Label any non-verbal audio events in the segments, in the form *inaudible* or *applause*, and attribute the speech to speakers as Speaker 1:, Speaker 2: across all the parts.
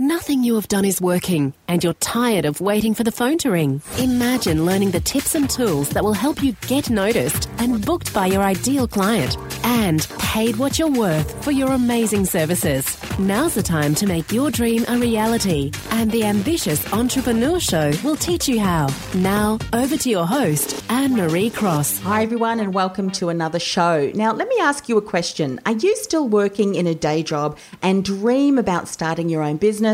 Speaker 1: Nothing you have done is working, and you're tired of waiting for the phone to ring. Imagine learning the tips and tools that will help you get noticed and booked by your ideal client and paid what you're worth for your amazing services. Now's the time to make your dream a reality, and the Ambitious Entrepreneur Show will teach you how. Now, over to your host, Anne Marie Cross.
Speaker 2: Hi, everyone, and welcome to another show. Now, let me ask you a question Are you still working in a day job and dream about starting your own business?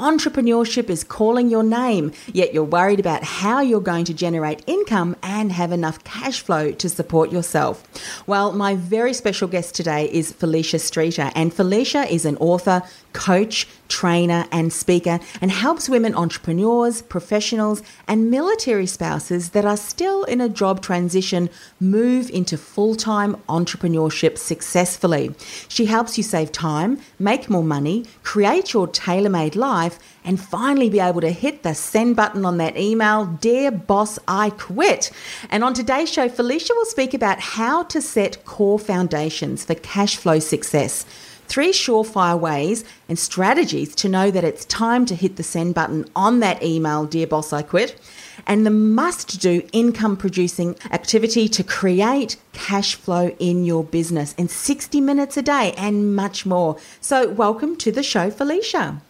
Speaker 2: Entrepreneurship is calling your name, yet you're worried about how you're going to generate income and have enough cash flow to support yourself. Well, my very special guest today is Felicia Streeter, and Felicia is an author, coach, trainer, and speaker, and helps women entrepreneurs, professionals, and military spouses that are still in a job transition move into full time entrepreneurship successfully. She helps you save time, make more money, create your tailor made life, and finally be able to hit the send button on that email, Dear Boss, I Quit. And on today's show, Felicia will speak about how to set core foundations for cash flow success three surefire ways and strategies to know that it's time to hit the send button on that email, Dear Boss, I Quit, and the must do income producing activity to create cash flow in your business in 60 minutes a day and much more. So, welcome to the show, Felicia.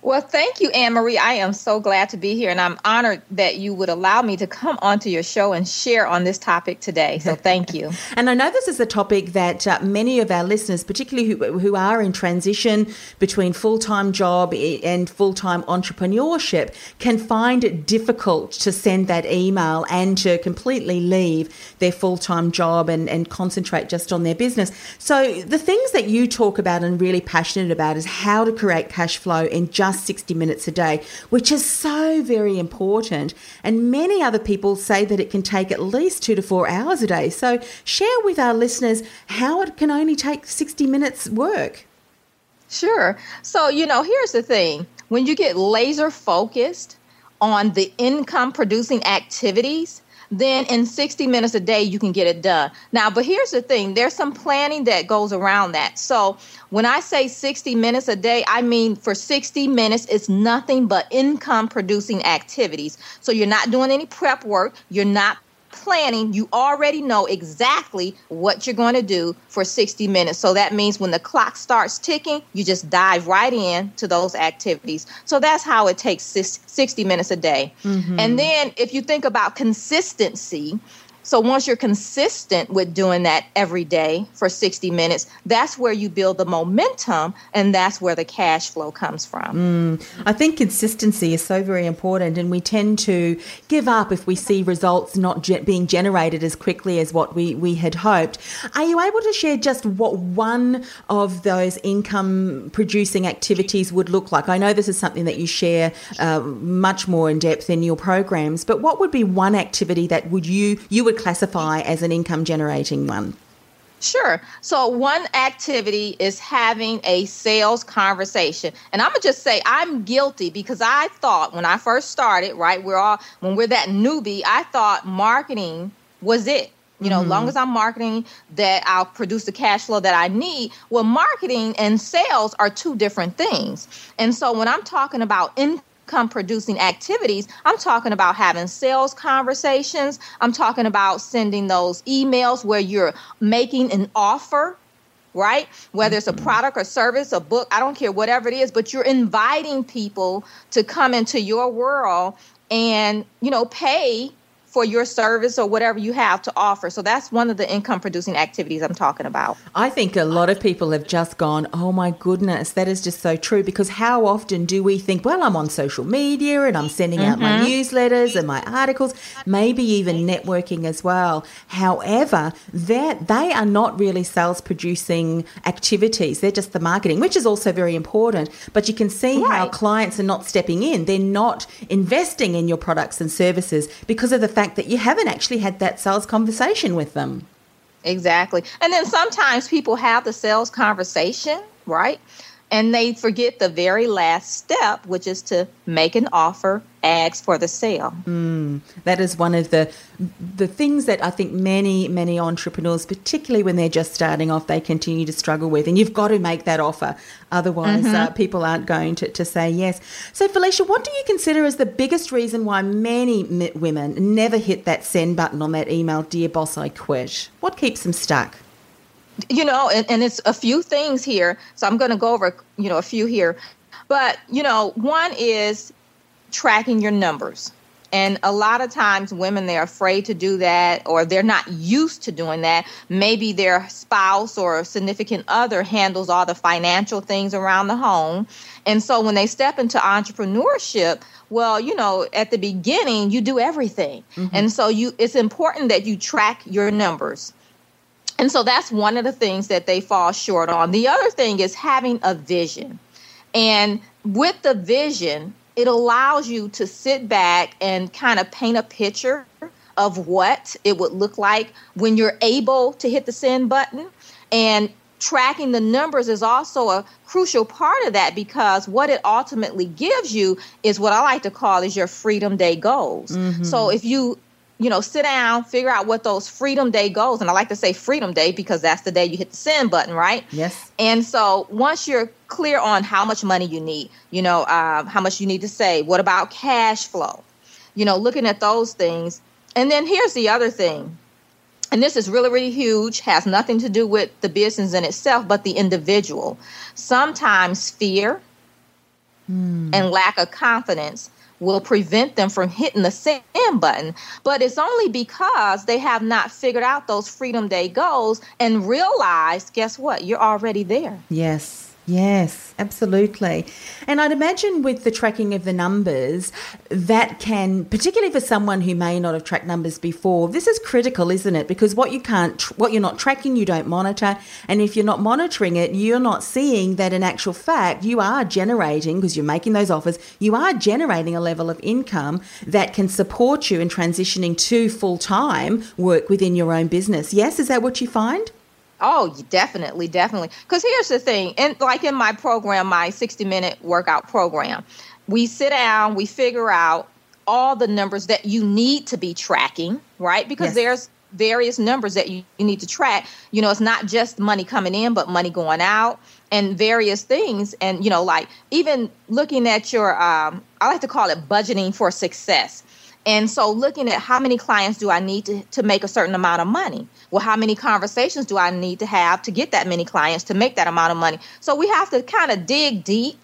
Speaker 3: Well, thank you, Anne Marie. I am so glad to be here, and I'm honored that you would allow me to come onto your show and share on this topic today. So, *laughs* thank you.
Speaker 2: and I know this is a topic that uh, many of our listeners, particularly who, who are in transition between full time job and full time entrepreneurship, can find it difficult to send that email and to completely leave their full time job and, and concentrate just on their business. So, the things that you talk about and really passionate about is how to create cash flow and just just 60 minutes a day, which is so very important. And many other people say that it can take at least two to four hours a day. So share with our listeners how it can only take 60 minutes work.
Speaker 3: Sure. So, you know, here's the thing when you get laser focused on the income producing activities, then in 60 minutes a day you can get it done. Now, but here's the thing there's some planning that goes around that. So when I say 60 minutes a day, I mean for 60 minutes, it's nothing but income producing activities. So you're not doing any prep work, you're not planning, you already know exactly what you're going to do for 60 minutes. So that means when the clock starts ticking, you just dive right in to those activities. So that's how it takes 60 minutes a day. Mm-hmm. And then if you think about consistency, so once you're consistent with doing that every day for 60 minutes, that's where you build the momentum and that's where the cash flow comes from.
Speaker 2: Mm, I think consistency is so very important and we tend to give up if we see results not ge- being generated as quickly as what we, we had hoped. Are you able to share just what one of those income producing activities would look like? I know this is something that you share uh, much more in depth in your programs, but what would be one activity that would you you would classify as an income generating one?
Speaker 3: Sure. So one activity is having a sales conversation. And I'm gonna just say I'm guilty because I thought when I first started, right, we're all when we're that newbie, I thought marketing was it. You know, mm-hmm. long as I'm marketing that I'll produce the cash flow that I need. Well, marketing and sales are two different things. And so when I'm talking about income income producing activities, I'm talking about having sales conversations. I'm talking about sending those emails where you're making an offer right? Whether it's a mm-hmm. product or service, a book, I don't care, whatever it is, but you're inviting people to come into your world and, you know, pay for your service or whatever you have to offer. So that's one of the income producing activities I'm talking about.
Speaker 2: I think a lot of people have just gone, oh my goodness, that is just so true. Because how often do we think, well, I'm on social media and I'm sending out mm-hmm. my newsletters and my articles, maybe even networking as well. However, that they are not really sales producing activities, they're just the marketing, which is also very important. But you can see right. how clients are not stepping in, they're not investing in your products and services because of the fact that you haven't actually had that sales conversation with them.
Speaker 3: Exactly. And then sometimes people have the sales conversation, right? And they forget the very last step, which is to make an offer, ask for the sale.
Speaker 2: Mm, that is one of the the things that I think many many entrepreneurs, particularly when they're just starting off, they continue to struggle with. And you've got to make that offer, otherwise mm-hmm. uh, people aren't going to, to say yes. So, Felicia, what do you consider as the biggest reason why many women never hit that send button on that email, "Dear boss, I quit"? What keeps them stuck?
Speaker 3: You know, and, and it's a few things here. So I'm going to go over, you know, a few here. But, you know, one is tracking your numbers. And a lot of times women, they're afraid to do that or they're not used to doing that. Maybe their spouse or significant other handles all the financial things around the home. And so when they step into entrepreneurship, well, you know, at the beginning, you do everything. Mm-hmm. And so you it's important that you track your numbers. And so that's one of the things that they fall short on. The other thing is having a vision. And with the vision, it allows you to sit back and kind of paint a picture of what it would look like when you're able to hit the send button. And tracking the numbers is also a crucial part of that because what it ultimately gives you is what I like to call is your freedom day goals. Mm-hmm. So if you you know, sit down, figure out what those Freedom Day goals. And I like to say Freedom Day because that's the day you hit the send button, right?
Speaker 2: Yes.
Speaker 3: And so once you're clear on how much money you need, you know, um, how much you need to save, what about cash flow? You know, looking at those things. And then here's the other thing. And this is really, really huge, has nothing to do with the business in itself, but the individual. Sometimes fear mm. and lack of confidence will prevent them from hitting the send button. But it's only because they have not figured out those Freedom Day goals and realized, guess what? You're already there.
Speaker 2: Yes. Yes, absolutely. And I'd imagine with the tracking of the numbers, that can, particularly for someone who may not have tracked numbers before, this is critical, isn't it? Because what you can't, what you're not tracking, you don't monitor. And if you're not monitoring it, you're not seeing that in actual fact, you are generating, because you're making those offers, you are generating a level of income that can support you in transitioning to full time work within your own business. Yes, is that what you find?
Speaker 3: Oh, definitely, definitely. Because here's the thing, and like in my program, my 60 minute workout program, we sit down, we figure out all the numbers that you need to be tracking, right? Because yes. there's various numbers that you, you need to track. You know, it's not just money coming in, but money going out and various things. And, you know, like even looking at your, um, I like to call it budgeting for success. And so looking at how many clients do I need to, to make a certain amount of money? Well, how many conversations do I need to have to get that many clients to make that amount of money? So we have to kind of dig deep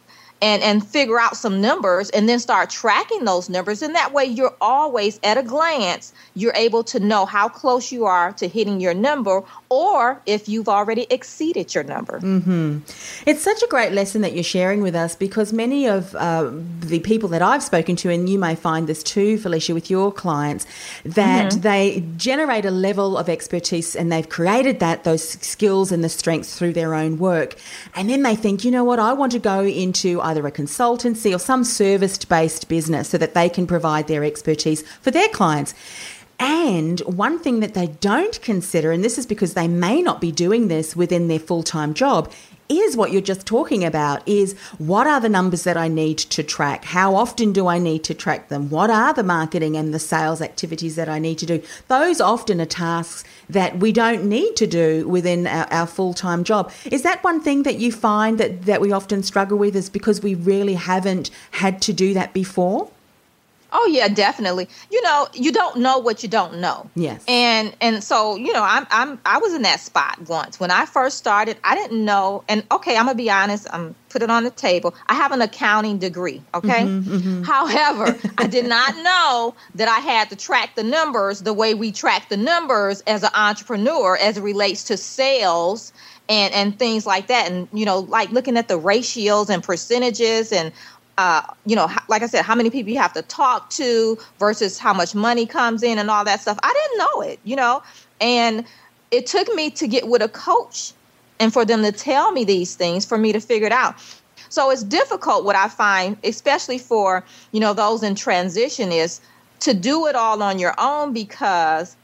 Speaker 3: and and figure out some numbers and then start tracking those numbers and that way you're always at a glance you're able to know how close you are to hitting your number or if you've already exceeded your number
Speaker 2: mm-hmm. it's such a great lesson that you're sharing with us because many of uh, the people that i've spoken to and you may find this too felicia with your clients that mm-hmm. they generate a level of expertise and they've created that those skills and the strengths through their own work and then they think you know what i want to go into either a consultancy or some service based business so that they can provide their expertise for their clients. And one thing that they don't consider, and this is because they may not be doing this within their full time job, is what you're just talking about is what are the numbers that I need to track? How often do I need to track them? What are the marketing and the sales activities that I need to do? Those often are tasks that we don't need to do within our, our full-time job. Is that one thing that you find that, that we often struggle with is because we really haven't had to do that before?
Speaker 3: Oh yeah, definitely. You know, you don't know what you don't know.
Speaker 2: Yes.
Speaker 3: And and so, you know, I'm I'm I was in that spot once. When I first started, I didn't know and okay, I'm going to be honest, I'm put it on the table. I have an accounting degree, okay? Mm-hmm, mm-hmm. However, *laughs* I did not know that I had to track the numbers the way we track the numbers as an entrepreneur as it relates to sales and and things like that and you know like looking at the ratios and percentages and uh, you know, like I said, how many people you have to talk to versus how much money comes in and all that stuff. I didn't know it, you know, and it took me to get with a coach and for them to tell me these things for me to figure it out. So it's difficult what I find, especially for, you know, those in transition is to do it all on your own because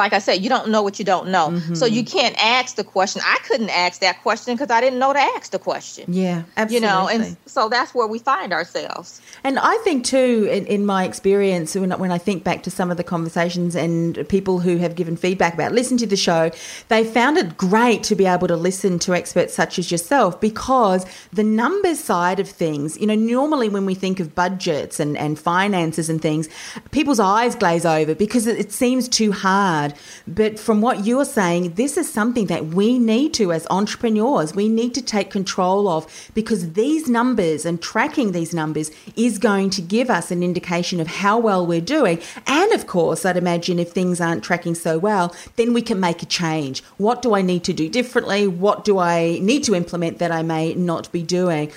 Speaker 3: like I said, you don't know what you don't know. Mm-hmm. So you can't ask the question. I couldn't ask that question because I didn't know to ask the question.
Speaker 2: Yeah, absolutely. You know,
Speaker 3: and so that's where we find ourselves.
Speaker 2: And I think too, in, in my experience, when, when I think back to some of the conversations and people who have given feedback about listen to the show, they found it great to be able to listen to experts such as yourself because the numbers side of things, you know, normally when we think of budgets and, and finances and things, people's eyes glaze over because it, it seems too hard But from what you're saying, this is something that we need to, as entrepreneurs, we need to take control of because these numbers and tracking these numbers is going to give us an indication of how well we're doing. And of course, I'd imagine if things aren't tracking so well, then we can make a change. What do I need to do differently? What do I need to implement that I may not be doing?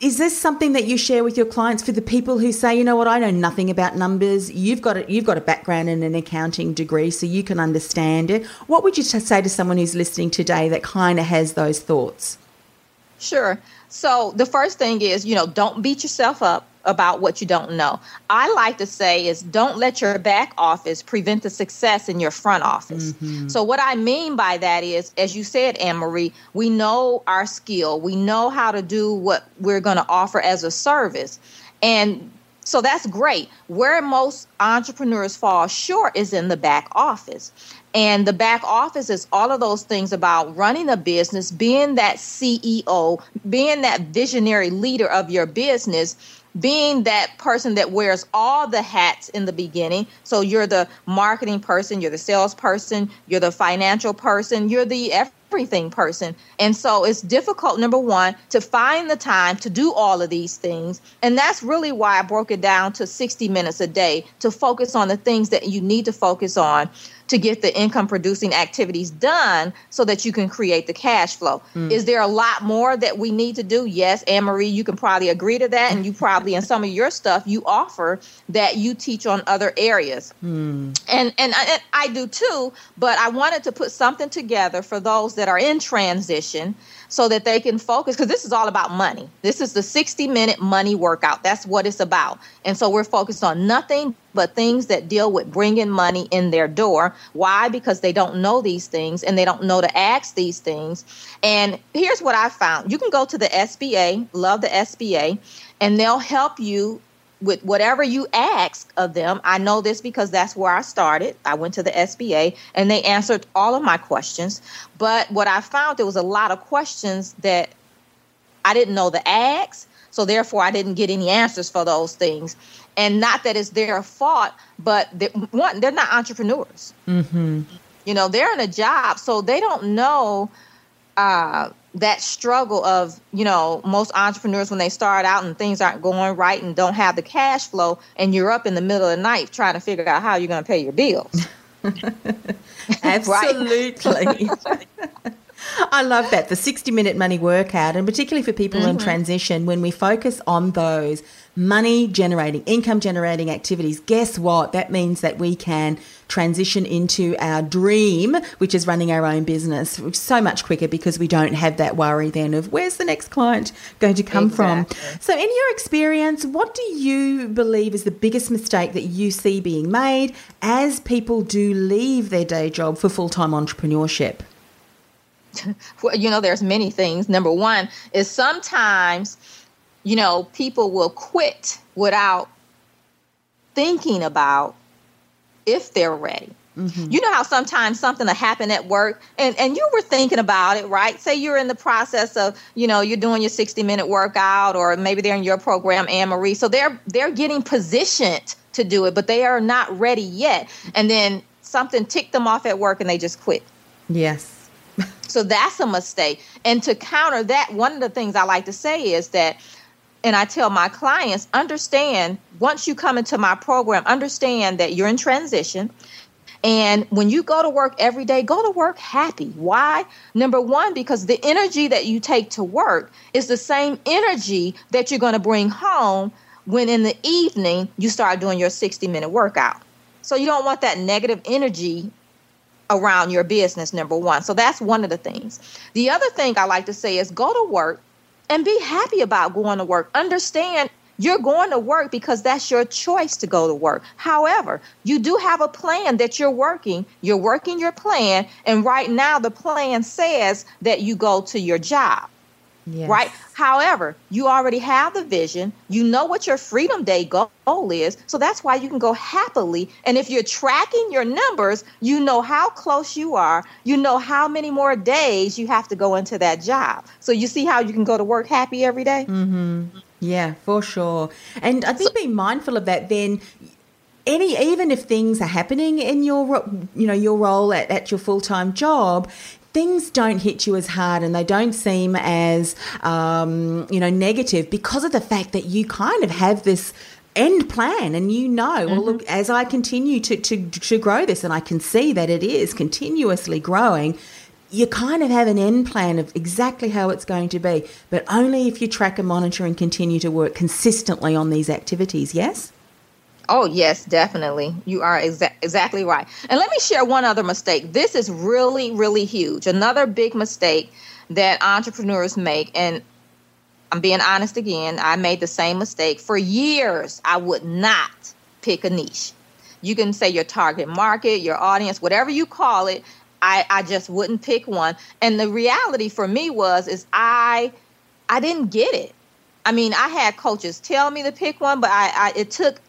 Speaker 2: Is this something that you share with your clients for the people who say, you know what, I know nothing about numbers. You've got a, you've got a background in an accounting degree, so you can understand it. What would you say to someone who's listening today that kind of has those thoughts?
Speaker 3: Sure. So the first thing is, you know, don't beat yourself up about what you don't know. I like to say is don't let your back office prevent the success in your front office. Mm-hmm. So what I mean by that is, as you said, Anne Marie, we know our skill. We know how to do what we're going to offer as a service. And so that's great. Where most entrepreneurs fall short is in the back office. And the back office is all of those things about running a business, being that CEO, being that visionary leader of your business being that person that wears all the hats in the beginning. So you're the marketing person, you're the salesperson, you're the financial person, you're the everything person. And so it's difficult, number one, to find the time to do all of these things. And that's really why I broke it down to 60 minutes a day to focus on the things that you need to focus on to get the income producing activities done so that you can create the cash flow. Mm. Is there a lot more that we need to do? Yes, Anne Marie, you can probably agree to that. And you probably, in some of your stuff, you offer that you teach on other areas. Mm. And, and and I do too, but I wanted to put something together for those that are in transition so that they can focus because this is all about money. This is the 60 minute money workout. That's what it's about. And so we're focused on nothing but things that deal with bringing money in their door. Why? Because they don't know these things and they don't know to ask these things. And here's what I found you can go to the SBA, love the SBA, and they'll help you with whatever you ask of them. I know this because that's where I started. I went to the SBA and they answered all of my questions. But what I found there was a lot of questions that I didn't know the ask, so therefore I didn't get any answers for those things. And not that it's their fault, but they're, one, they're not entrepreneurs. Mm-hmm. You know, they're in a job, so they don't know uh, that struggle of you know most entrepreneurs when they start out and things aren't going right and don't have the cash flow and you're up in the middle of the night trying to figure out how you're going to pay your bills. *laughs*
Speaker 2: Absolutely. *laughs* I love that. The 60 minute money workout and particularly for people mm-hmm. in transition when we focus on those money generating, income generating activities, guess what? That means that we can transition into our dream, which is running our own business, so much quicker because we don't have that worry then of where's the next client going to come exactly. from. So, in your experience, what do you believe is the biggest mistake that you see being made as people do leave their day job for full time entrepreneurship? *laughs*
Speaker 3: well, you know, there's many things. Number one is sometimes you know, people will quit without thinking about if they're ready. Mm-hmm. You know how sometimes something will happen at work and, and you were thinking about it, right? Say you're in the process of, you know, you're doing your 60 minute workout or maybe they're in your program, Anne Marie. So they're they're getting positioned to do it, but they are not ready yet. And then something ticked them off at work and they just quit.
Speaker 2: Yes.
Speaker 3: so that's a mistake. And to counter that, one of the things I like to say is that and I tell my clients, understand once you come into my program, understand that you're in transition. And when you go to work every day, go to work happy. Why? Number one, because the energy that you take to work is the same energy that you're going to bring home when in the evening you start doing your 60 minute workout. So you don't want that negative energy around your business, number one. So that's one of the things. The other thing I like to say is go to work and be happy about going to work. Understand you're going to work because that's your choice to go to work. However, you do have a plan that you're working. You're working your plan. And right now, the plan says that you go to your job. Yes. Right? However, you already have the vision. You know what your Freedom Day goal is. So that's why you can go happily. And if you're tracking your numbers, you know how close you are. You know how many more days you have to go into that job. So you see how you can go to work happy every day?
Speaker 2: Mm-hmm. Yeah, for sure. And I think so, being mindful of that then any even if things are happening in your you know your role at, at your full-time job things don't hit you as hard and they don't seem as um, you know negative because of the fact that you kind of have this end plan and you know mm-hmm. well look as i continue to, to to grow this and i can see that it is continuously growing you kind of have an end plan of exactly how it's going to be but only if you track and monitor and continue to work consistently on these activities yes
Speaker 3: Oh, yes, definitely. You are exa- exactly right. And let me share one other mistake. This is really, really huge. Another big mistake that entrepreneurs make. And I'm being honest again, I made the same mistake. For years, I would not pick a niche. You can say your target market, your audience, whatever you call it. I, I just wouldn't pick one. And the reality for me was is I I didn't get it. I mean, I had coaches tell me to pick one, but I, I it took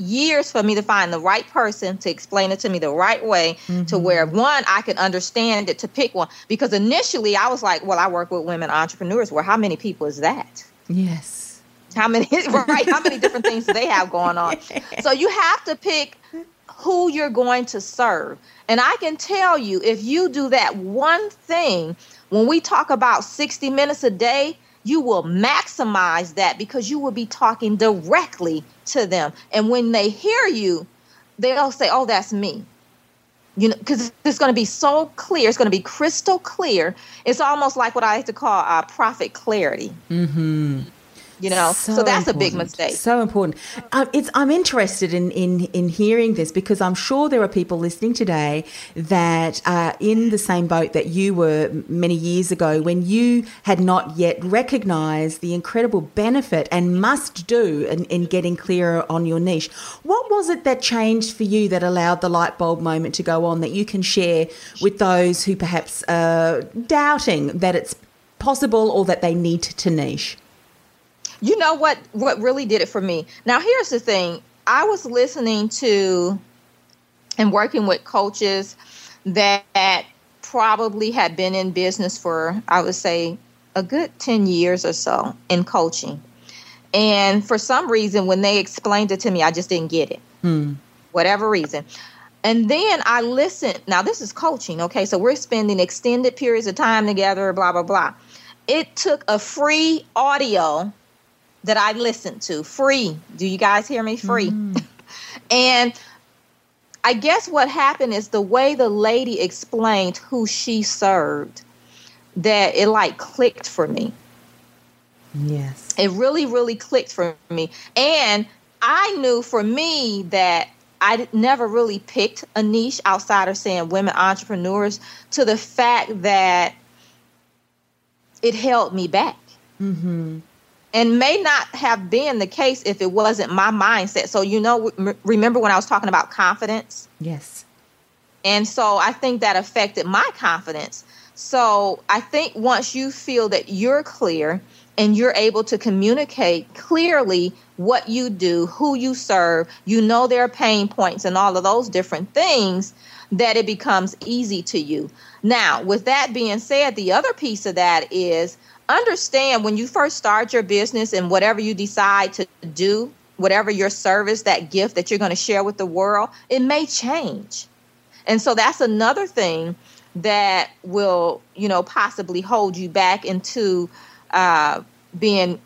Speaker 3: years for me to find the right person to explain it to me the right way mm-hmm. to where one I can understand it to pick one. Because initially I was like well I work with women entrepreneurs. Well how many people is that?
Speaker 2: Yes.
Speaker 3: How many *laughs* right? How many different things do they have going on? *laughs* So you have to pick who you're going to serve. And I can tell you if you do that one thing when we talk about 60 minutes a day you will maximize that because you will be talking directly to them. And when they hear you, they'll say, Oh, that's me. You know, because it's going to be so clear. It's going to be crystal clear. It's almost like what I like to call uh, profit clarity.
Speaker 2: Mm-hmm
Speaker 3: you know? So, so that's important. a big mistake.
Speaker 2: So important. Um, it's i'm interested in, in in hearing this because i'm sure there are people listening today that are in the same boat that you were many years ago when you had not yet recognized the incredible benefit and must do in, in getting clearer on your niche. What was it that changed for you that allowed the light bulb moment to go on that you can share with those who perhaps are doubting that it's possible or that they need to niche
Speaker 3: you know what what really did it for me. Now here's the thing. I was listening to and working with coaches that probably had been in business for i would say a good 10 years or so in coaching. And for some reason when they explained it to me i just didn't get it.
Speaker 2: Hmm.
Speaker 3: whatever reason. And then i listened. Now this is coaching okay? So we're spending extended periods of time together blah blah blah. It took a free audio that I listened to free. Do you guys hear me? Free. Mm. *laughs* and I guess what happened is the way the lady explained who she served, that it like clicked for me.
Speaker 2: Yes.
Speaker 3: It really, really clicked for me. And I knew for me that I never really picked a niche outside of saying women entrepreneurs to the fact that it held me back.
Speaker 2: Mm-hmm
Speaker 3: and may not have been the case if it wasn't my mindset. So, you know, remember when I was talking about confidence?
Speaker 2: Yes.
Speaker 3: And so I think that affected my confidence. So I think once you feel that you're clear and you're able to communicate clearly what you do, who you serve, you know their pain points and all of those different things, that it becomes easy to you. Now, with that being said, the other piece of that is understand when you first start your business and whatever you decide to do, whatever your service, that gift that you're going to share with the world, it may change. And so that's another thing that will, you know, possibly hold you back into uh, being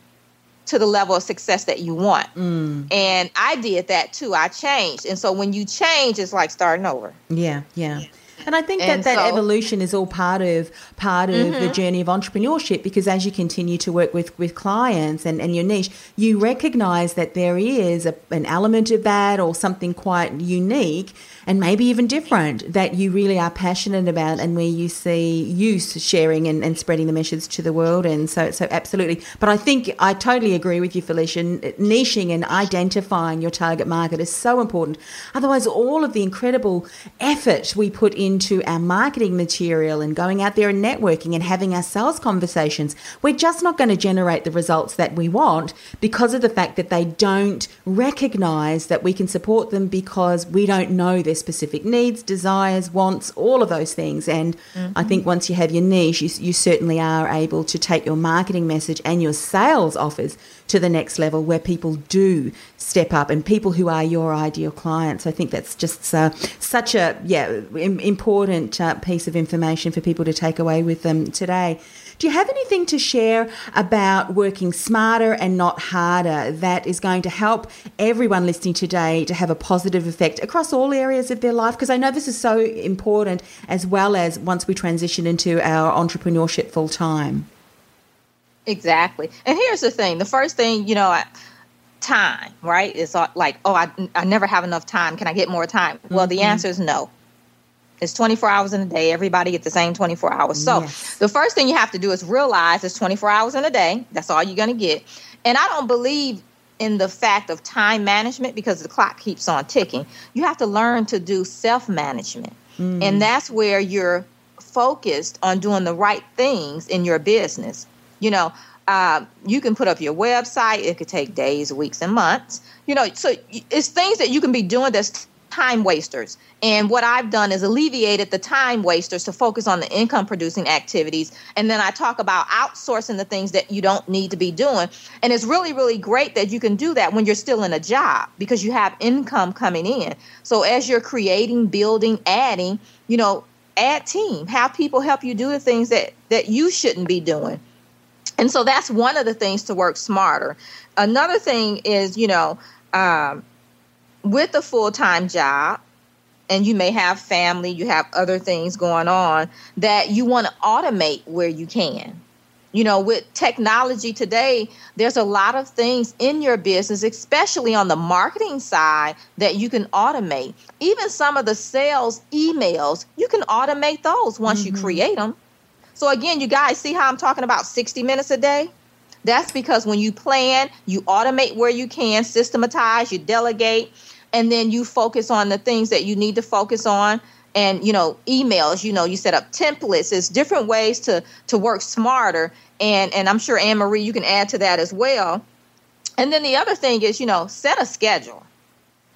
Speaker 3: to the level of success that you want. Mm. And I did that too. I changed. And so when you change, it's like starting over.
Speaker 2: Yeah, yeah. And I think and that that so, evolution is all part of part of mm-hmm. the journey of entrepreneurship because as you continue to work with, with clients and, and your niche, you recognize that there is a, an element of that or something quite unique and maybe even different that you really are passionate about and where you see use sharing and, and spreading the message to the world. And so, so absolutely. But I think I totally agree with you, Felicia. Niching and identifying your target market is so important. Otherwise, all of the incredible effort we put into our marketing material and going out there and networking and having our sales conversations, we're just not going to generate the results that we want because of the fact that they don't recognize that we can support them because we don't know their specific needs, desires, wants, all of those things. And mm-hmm. I think once you have your niche, you, you certainly are able to take your marketing message and your sales offers to the next level where people do step up and people who are your ideal clients. I think that's just uh, such a yeah important uh, piece of information for people to take away with them today. Do you have anything to share about working smarter and not harder that is going to help everyone listening today to have a positive effect across all areas of their life? Because I know this is so important as well as once we transition into our entrepreneurship full time.
Speaker 3: Exactly. And here's the thing the first thing, you know, time, right? It's like, oh, I, I never have enough time. Can I get more time? Well, mm-hmm. the answer is no. It's 24 hours in a day. Everybody gets the same 24 hours. So yes. the first thing you have to do is realize it's 24 hours in a day. That's all you're going to get. And I don't believe in the fact of time management because the clock keeps on ticking. You have to learn to do self management. Mm. And that's where you're focused on doing the right things in your business. You know, uh, you can put up your website. It could take days, weeks, and months. You know, so it's things that you can be doing that's time wasters. And what I've done is alleviated the time wasters to focus on the income producing activities. And then I talk about outsourcing the things that you don't need to be doing. And it's really, really great that you can do that when you're still in a job because you have income coming in. So as you're creating, building, adding, you know, add team, have people help you do the things that, that you shouldn't be doing. And so that's one of the things to work smarter. Another thing is, you know, um, with a full time job, and you may have family, you have other things going on that you want to automate where you can. You know, with technology today, there's a lot of things in your business, especially on the marketing side, that you can automate. Even some of the sales emails, you can automate those once mm-hmm. you create them. So, again, you guys see how I'm talking about 60 minutes a day? That's because when you plan, you automate where you can, systematize, you delegate, and then you focus on the things that you need to focus on. And you know emails you know you set up templates there's different ways to to work smarter. And and i'm sure anne marie you can add to that as well. And then the other thing is you know set a schedule.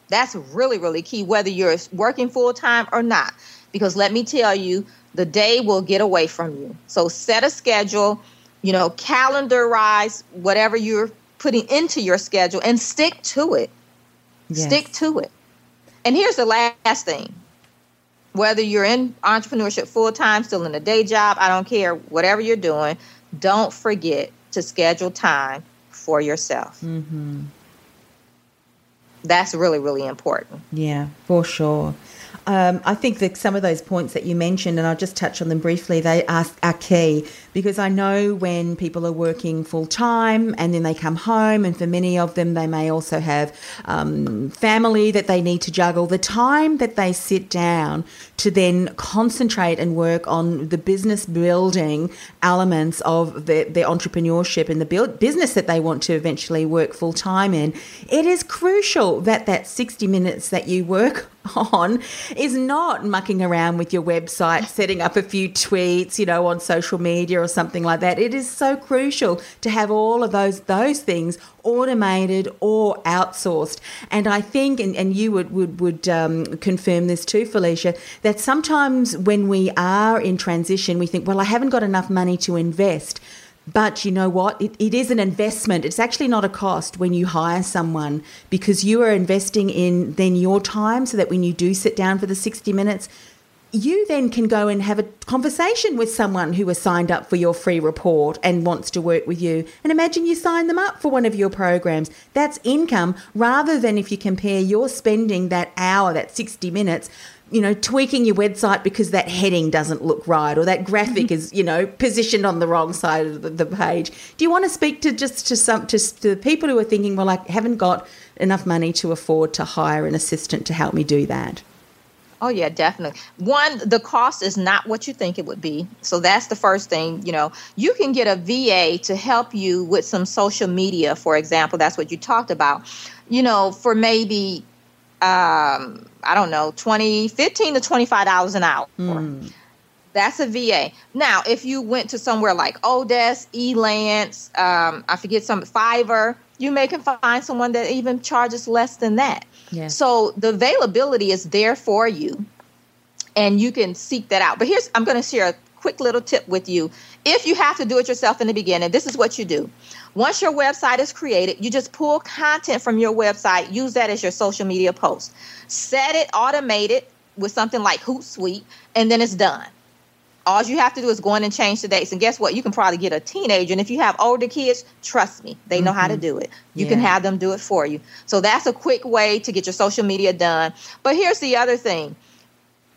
Speaker 3: That's really really key whether you're working full time or not. Because let me tell you the day will get away from you. So set a schedule you know calendarize whatever you're putting into your schedule and stick to it Yes. Stick to it. And here's the last thing whether you're in entrepreneurship full time, still in a day job, I don't care, whatever you're doing, don't forget to schedule time for yourself. Mm-hmm. That's really, really important.
Speaker 2: Yeah, for sure. Um, I think that some of those points that you mentioned, and I'll just touch on them briefly, they are, are key because I know when people are working full time and then they come home, and for many of them, they may also have um, family that they need to juggle. The time that they sit down to then concentrate and work on the business building elements of their, their entrepreneurship and the build, business that they want to eventually work full time in, it is crucial that that 60 minutes that you work *laughs* on is not mucking around with your website, setting up a few tweets, you know, on social media or something like that. It is so crucial to have all of those those things automated or outsourced. And I think, and, and you would would would um, confirm this too, Felicia, that sometimes when we are in transition, we think, well, I haven't got enough money to invest. But you know what? It, it is an investment. It's actually not a cost when you hire someone because you are investing in then your time so that when you do sit down for the 60 minutes, you then can go and have a conversation with someone who has signed up for your free report and wants to work with you. And imagine you sign them up for one of your programs. That's income rather than if you compare your spending that hour, that 60 minutes you know, tweaking your website because that heading doesn't look right or that graphic mm-hmm. is, you know, positioned on the wrong side of the, the, page. Do you want to speak to just to some to, to the people who are thinking, well, I haven't got enough money to afford to hire an assistant to help me do that?
Speaker 3: Oh yeah, definitely. One, the cost is not what you think it would be. So that's the first thing, you know. You can get a VA to help you with some social media, for example. That's what you talked about. You know, for maybe um I don't know, 20, 15 to $25 an hour. Mm. That's a VA. Now, if you went to somewhere like Odesk, Elance, um, I forget some Fiverr, you may can find someone that even charges less than that. Yes. So the availability is there for you, and you can seek that out. But here's I'm going to share a quick little tip with you. If you have to do it yourself in the beginning, this is what you do. Once your website is created, you just pull content from your website, use that as your social media post. Set it, automate it with something like Hootsuite, and then it's done. All you have to do is go in and change the dates. And guess what? You can probably get a teenager. And if you have older kids, trust me, they know mm-hmm. how to mm-hmm. do it. You yeah. can have them do it for you. So that's a quick way to get your social media done. But here's the other thing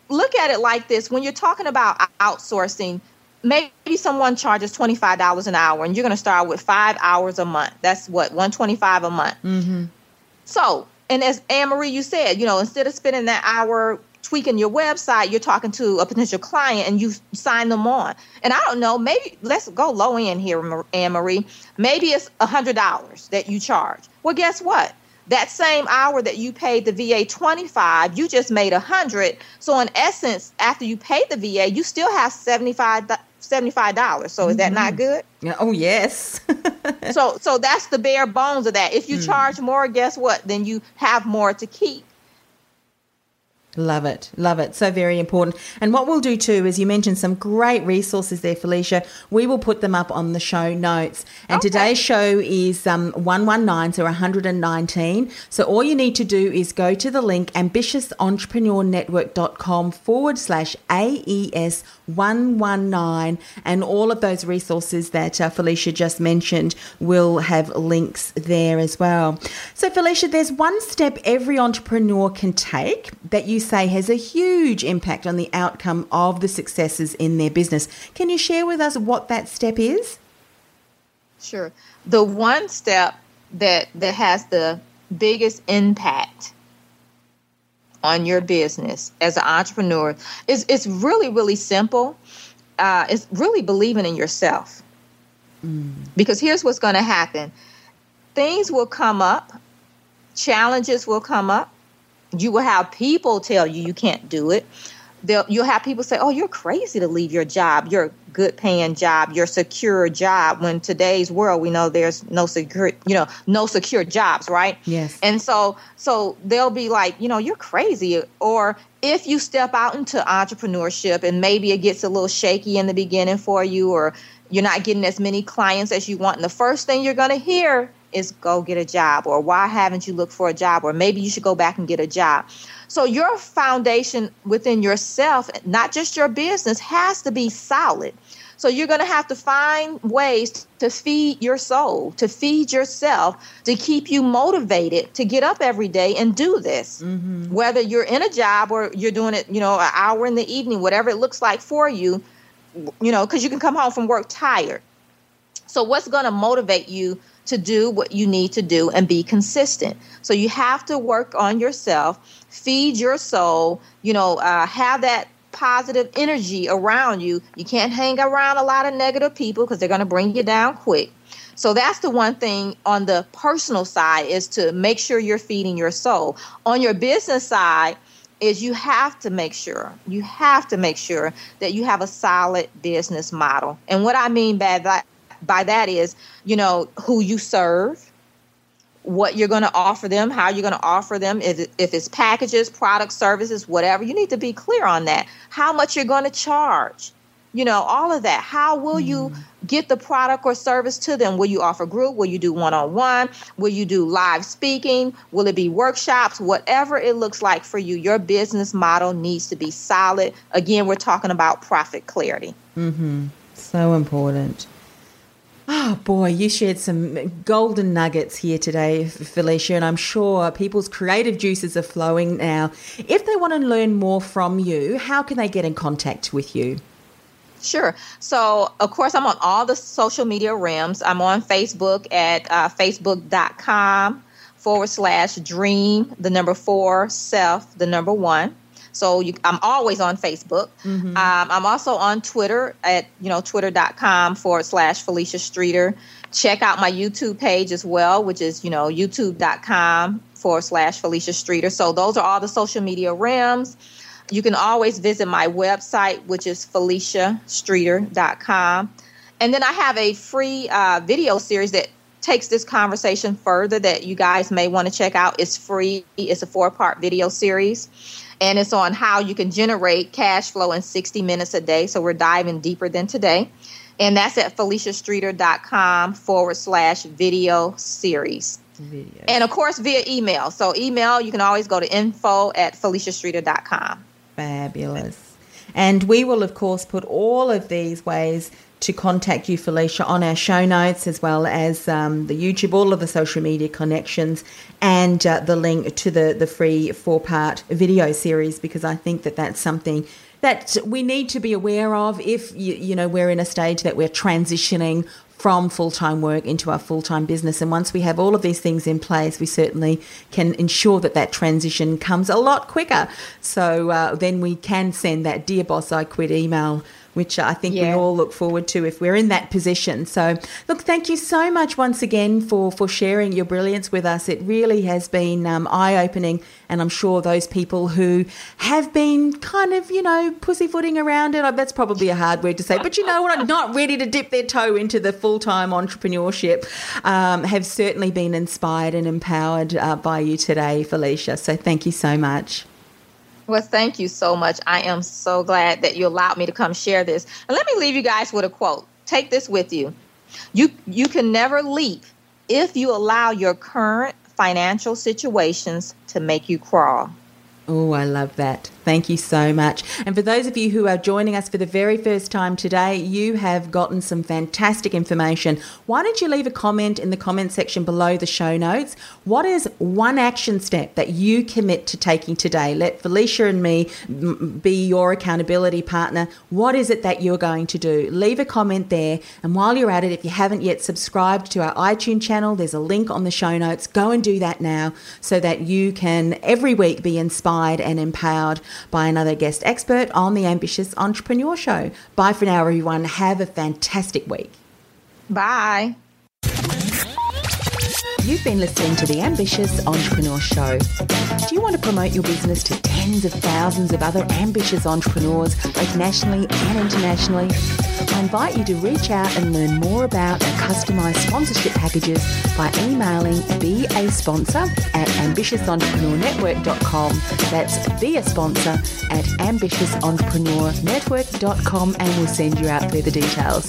Speaker 3: look at it like this when you're talking about outsourcing, maybe someone charges $25 an hour and you're going to start with five hours a month. That's what, 125 a month. Mm-hmm. So, and as Anne Marie, you said, you know, instead of spending that hour tweaking your website, you're talking to a potential client and you sign them on. And I don't know, maybe let's go low end here, Anne Marie. Maybe it's $100 that you charge. Well, guess what? That same hour that you paid the VA 25, you just made 100. So in essence, after you paid the VA, you still have 75 $75. So is that not mm-hmm. good?
Speaker 2: Oh, yes. *laughs*
Speaker 3: so so that's the bare bones of that. If you mm. charge more, guess what? Then you have more to keep.
Speaker 2: Love it. Love it. So very important. And what we'll do too is you mentioned some great resources there, Felicia. We will put them up on the show notes. And okay. today's show is um, 119, so 119. So all you need to do is go to the link ambitiousentrepreneurnetwork.com forward slash AES 119. And all of those resources that uh, Felicia just mentioned will have links there as well. So, Felicia, there's one step every entrepreneur can take that you say has a huge impact on the outcome of the successes in their business. Can you share with us what that step is?
Speaker 3: Sure. The one step that that has the biggest impact on your business as an entrepreneur is it's really really simple. Uh, it's really believing in yourself. Mm. Because here's what's going to happen: things will come up, challenges will come up, you will have people tell you you can't do it. They'll, you'll have people say, "Oh, you're crazy to leave your job, your good paying job, your secure job." When today's world, we know there's no secure, you know, no secure jobs, right?
Speaker 2: Yes.
Speaker 3: And so, so they'll be like, you know, you're crazy. Or if you step out into entrepreneurship and maybe it gets a little shaky in the beginning for you, or you're not getting as many clients as you want, and the first thing you're going to hear is go get a job or why haven't you looked for a job or maybe you should go back and get a job. So your foundation within yourself, not just your business, has to be solid. So you're going to have to find ways to feed your soul, to feed yourself, to keep you motivated to get up every day and do this. Mm-hmm. Whether you're in a job or you're doing it, you know, an hour in the evening, whatever it looks like for you, you know, because you can come home from work tired. So what's going to motivate you to do what you need to do and be consistent. So you have to work on yourself, feed your soul, you know, uh, have that positive energy around you. You can't hang around a lot of negative people because they're going to bring you down quick. So that's the one thing on the personal side is to make sure you're feeding your soul. On your business side, is you have to make sure you have to make sure that you have a solid business model. And what I mean by that by that is, you know, who you serve, what you're going to offer them, how you're going to offer them, if, if it's packages, products, services, whatever, you need to be clear on that. How much you're going to charge, you know, all of that. How will mm. you get the product or service to them? Will you offer group? Will you do one on one? Will you do live speaking? Will it be workshops? Whatever it looks like for you, your business model needs to be solid. Again, we're talking about profit clarity.
Speaker 2: Mm-hmm. So important. Oh boy, you shared some golden nuggets here today, Felicia, and I'm sure people's creative juices are flowing now. If they want to learn more from you, how can they get in contact with you?
Speaker 3: Sure. So, of course, I'm on all the social media realms. I'm on Facebook at uh, facebook.com forward slash dream, the number four, self, the number one. So you, I'm always on Facebook. Mm-hmm. Um, I'm also on Twitter at you know twitter.com forward slash Felicia Streeter. Check out my YouTube page as well, which is you know youtube.com forward slash Felicia Streeter. So those are all the social media realms. You can always visit my website, which is feliciastreeter.com. And then I have a free uh, video series that takes this conversation further that you guys may want to check out. It's free. It's a four part video series and it's on how you can generate cash flow in 60 minutes a day. So we're diving deeper than today. And that's at feliciastreeter.com forward slash video series. Video. And of course, via email. So, email, you can always go to info at feliciastreeter.com.
Speaker 2: Fabulous. And we will, of course, put all of these ways to contact you, Felicia, on our show notes as well as um, the YouTube, all of the social media connections, and uh, the link to the, the free four part video series because I think that that's something that we need to be aware of if you, you know we're in a stage that we're transitioning from full time work into our full time business. And once we have all of these things in place, we certainly can ensure that that transition comes a lot quicker. So uh, then we can send that Dear Boss, I Quit email which I think yeah. we all look forward to if we're in that position. So, look, thank you so much once again for, for sharing your brilliance with us. It really has been um, eye opening, and I'm sure those people who have been kind of, you know, pussyfooting around it, that's probably a hard word to say, but you know what, not ready to dip their toe into the full time entrepreneurship, um, have certainly been inspired and empowered uh, by you today, Felicia. So, thank you so much.
Speaker 3: Well, thank you so much. I am so glad that you allowed me to come share this. And let me leave you guys with a quote. Take this with you. You you can never leap if you allow your current financial situations to make you crawl.
Speaker 2: Oh, I love that. Thank you so much. And for those of you who are joining us for the very first time today, you have gotten some fantastic information. Why don't you leave a comment in the comment section below the show notes? What is one action step that you commit to taking today? Let Felicia and me be your accountability partner. What is it that you're going to do? Leave a comment there. And while you're at it, if you haven't yet subscribed to our iTunes channel, there's a link on the show notes. Go and do that now so that you can every week be inspired and empowered by another guest expert on the Ambitious Entrepreneur Show. Bye for now, everyone. Have a fantastic week.
Speaker 3: Bye.
Speaker 2: You've been listening to the Ambitious Entrepreneur Show. Do you want to promote your business to tens of thousands of other ambitious entrepreneurs, both nationally and internationally? I invite you to reach out and learn more about our customized sponsorship packages by emailing be a sponsor at ambitiousentrepreneurnetwork.com. That's be a sponsor at ambitiousentrepreneurnetwork.com and we'll send you out further details.